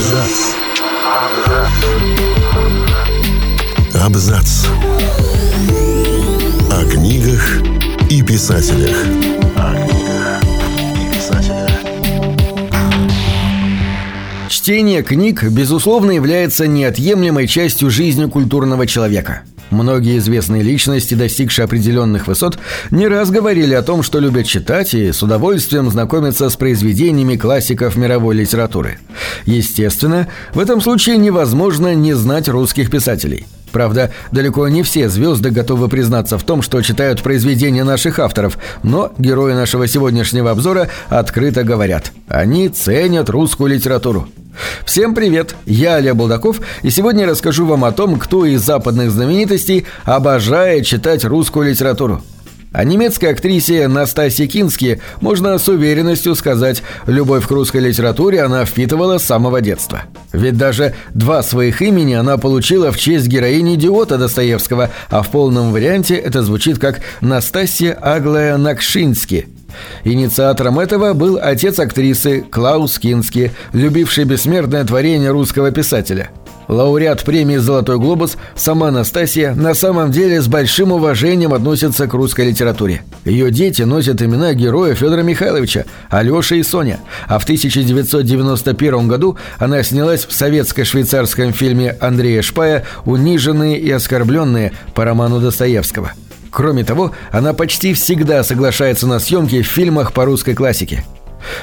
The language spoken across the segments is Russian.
Абзац. Абзац. О книгах и писателях. О книгах и писателях. Чтение книг, безусловно, является неотъемлемой частью жизни культурного человека. Многие известные личности, достигшие определенных высот, не раз говорили о том, что любят читать и с удовольствием знакомиться с произведениями классиков мировой литературы. Естественно, в этом случае невозможно не знать русских писателей. Правда, далеко не все звезды готовы признаться в том, что читают произведения наших авторов, но герои нашего сегодняшнего обзора открыто говорят. Они ценят русскую литературу. Всем привет, я Олег Булдаков, и сегодня я расскажу вам о том, кто из западных знаменитостей обожает читать русскую литературу. О немецкой актрисе Настасье Кински можно с уверенностью сказать, любовь к русской литературе она впитывала с самого детства. Ведь даже два своих имени она получила в честь героини идиота Достоевского, а в полном варианте это звучит как Настасья Аглая Накшински – Инициатором этого был отец актрисы Клаус Кински, любивший бессмертное творение русского писателя. Лауреат премии «Золотой глобус» сама Настасья на самом деле с большим уважением относится к русской литературе. Ее дети носят имена героя Федора Михайловича, Алеша и Соня, а в 1991 году она снялась в советско-швейцарском фильме Андрея Шпая «Униженные и оскорбленные» по роману Достоевского. Кроме того, она почти всегда соглашается на съемки в фильмах по русской классике.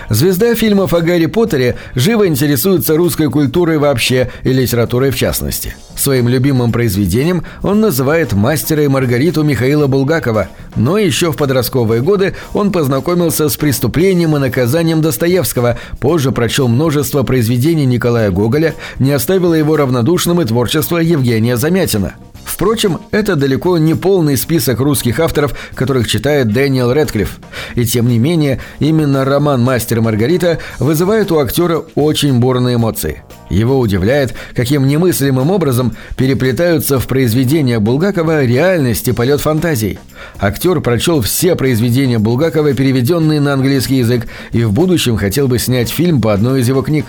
Звезда фильмов о Гарри Поттере живо интересуется русской культурой вообще и литературой в частности. Своим любимым произведением он называет «Мастера и Маргариту» Михаила Булгакова, но еще в подростковые годы он познакомился с «Преступлением и наказанием» Достоевского, позже прочел множество произведений Николая Гоголя, не оставило его равнодушным и творчество Евгения Замятина – Впрочем, это далеко не полный список русских авторов, которых читает Дэниел Рэдклифф. И тем не менее, именно роман «Мастер и Маргарита» вызывает у актера очень бурные эмоции. Его удивляет, каким немыслимым образом переплетаются в произведения Булгакова реальность и полет фантазий. Актер прочел все произведения Булгакова, переведенные на английский язык, и в будущем хотел бы снять фильм по одной из его книг.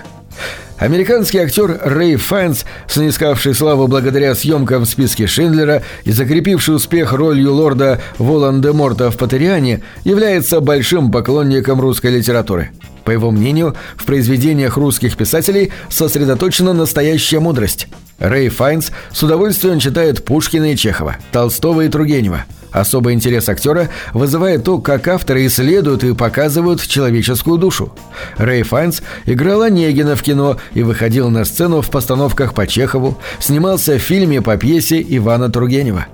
Американский актер Рэй Файнс, снискавший славу благодаря съемкам в списке Шиндлера и закрепивший успех ролью лорда Волан-де-Морта в «Патериане», является большим поклонником русской литературы. По его мнению, в произведениях русских писателей сосредоточена настоящая мудрость. Рэй Файнс с удовольствием читает Пушкина и Чехова, Толстого и Тургенева – Особый интерес актера вызывает то, как авторы исследуют и показывают человеческую душу. Рэй Файнс играл Онегина в кино и выходил на сцену в постановках по Чехову, снимался в фильме по пьесе Ивана Тургенева.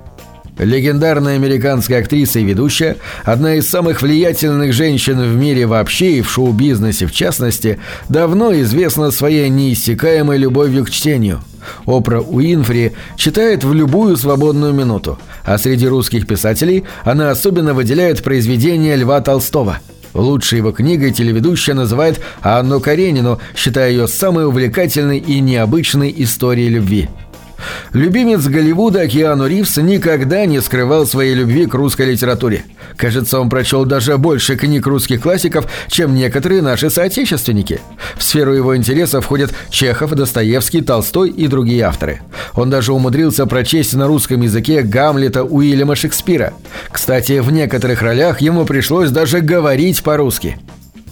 Легендарная американская актриса и ведущая, одна из самых влиятельных женщин в мире вообще и в шоу-бизнесе в частности, давно известна своей неиссякаемой любовью к чтению – Опра Уинфри читает в любую свободную минуту, а среди русских писателей она особенно выделяет произведения Льва Толстого. Лучшей его книгой телеведущая называет Анну Каренину, считая ее самой увлекательной и необычной историей любви. Любимец Голливуда Киану Ривз никогда не скрывал своей любви к русской литературе. Кажется, он прочел даже больше книг русских классиков, чем некоторые наши соотечественники. В сферу его интереса входят Чехов, Достоевский, Толстой и другие авторы. Он даже умудрился прочесть на русском языке Гамлета Уильяма Шекспира. Кстати, в некоторых ролях ему пришлось даже говорить по-русски.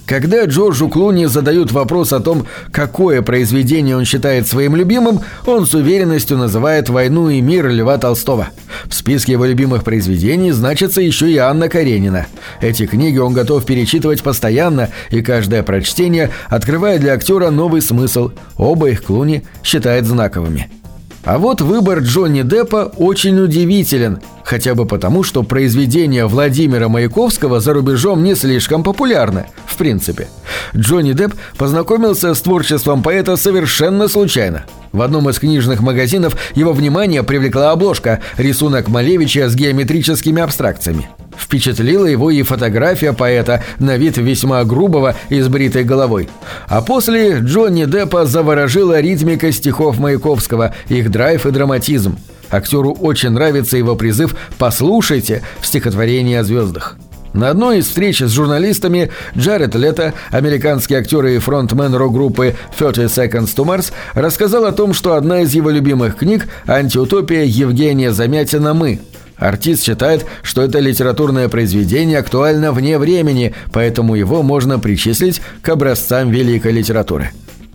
Когда Джорджу Клуни задают вопрос о том, какое произведение он считает своим любимым, он с уверенностью называет «Войну и мир» Льва Толстого. В списке его любимых произведений значится еще и Анна Каренина. Эти книги он готов перечитывать постоянно, и каждое прочтение открывает для актера новый смысл. Оба их Клуни считает знаковыми. А вот выбор Джонни Деппа очень удивителен, хотя бы потому, что произведение Владимира Маяковского за рубежом не слишком популярны, в принципе. Джонни Депп познакомился с творчеством поэта совершенно случайно. В одном из книжных магазинов его внимание привлекла обложка рисунок Малевича с геометрическими абстракциями. Впечатлила его и фотография поэта на вид весьма грубого и с бритой головой. А после Джонни Деппа заворожила ритмика стихов Маяковского, их драйв и драматизм. Актеру очень нравится его призыв «Послушайте» в стихотворении о звездах. На одной из встреч с журналистами Джаред Лето, американский актер и фронтмен рок-группы 30 Seconds to Mars, рассказал о том, что одна из его любимых книг «Антиутопия Евгения Замятина «Мы». Артист считает, что это литературное произведение актуально вне времени, поэтому его можно причислить к образцам великой литературы.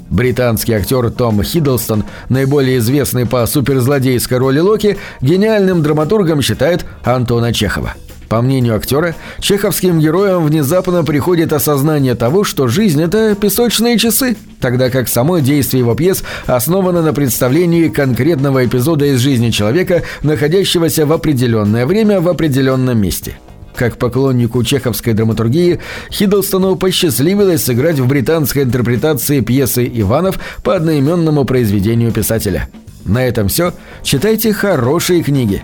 Британский актер Том Хиддлстон, наиболее известный по суперзлодейской роли Локи, гениальным драматургом считает Антона Чехова. По мнению актера, чеховским героям внезапно приходит осознание того, что жизнь – это песочные часы, тогда как само действие его пьес основано на представлении конкретного эпизода из жизни человека, находящегося в определенное время в определенном месте. Как поклоннику чеховской драматургии, Хиддлстону посчастливилось сыграть в британской интерпретации пьесы «Иванов» по одноименному произведению писателя. На этом все. Читайте хорошие книги.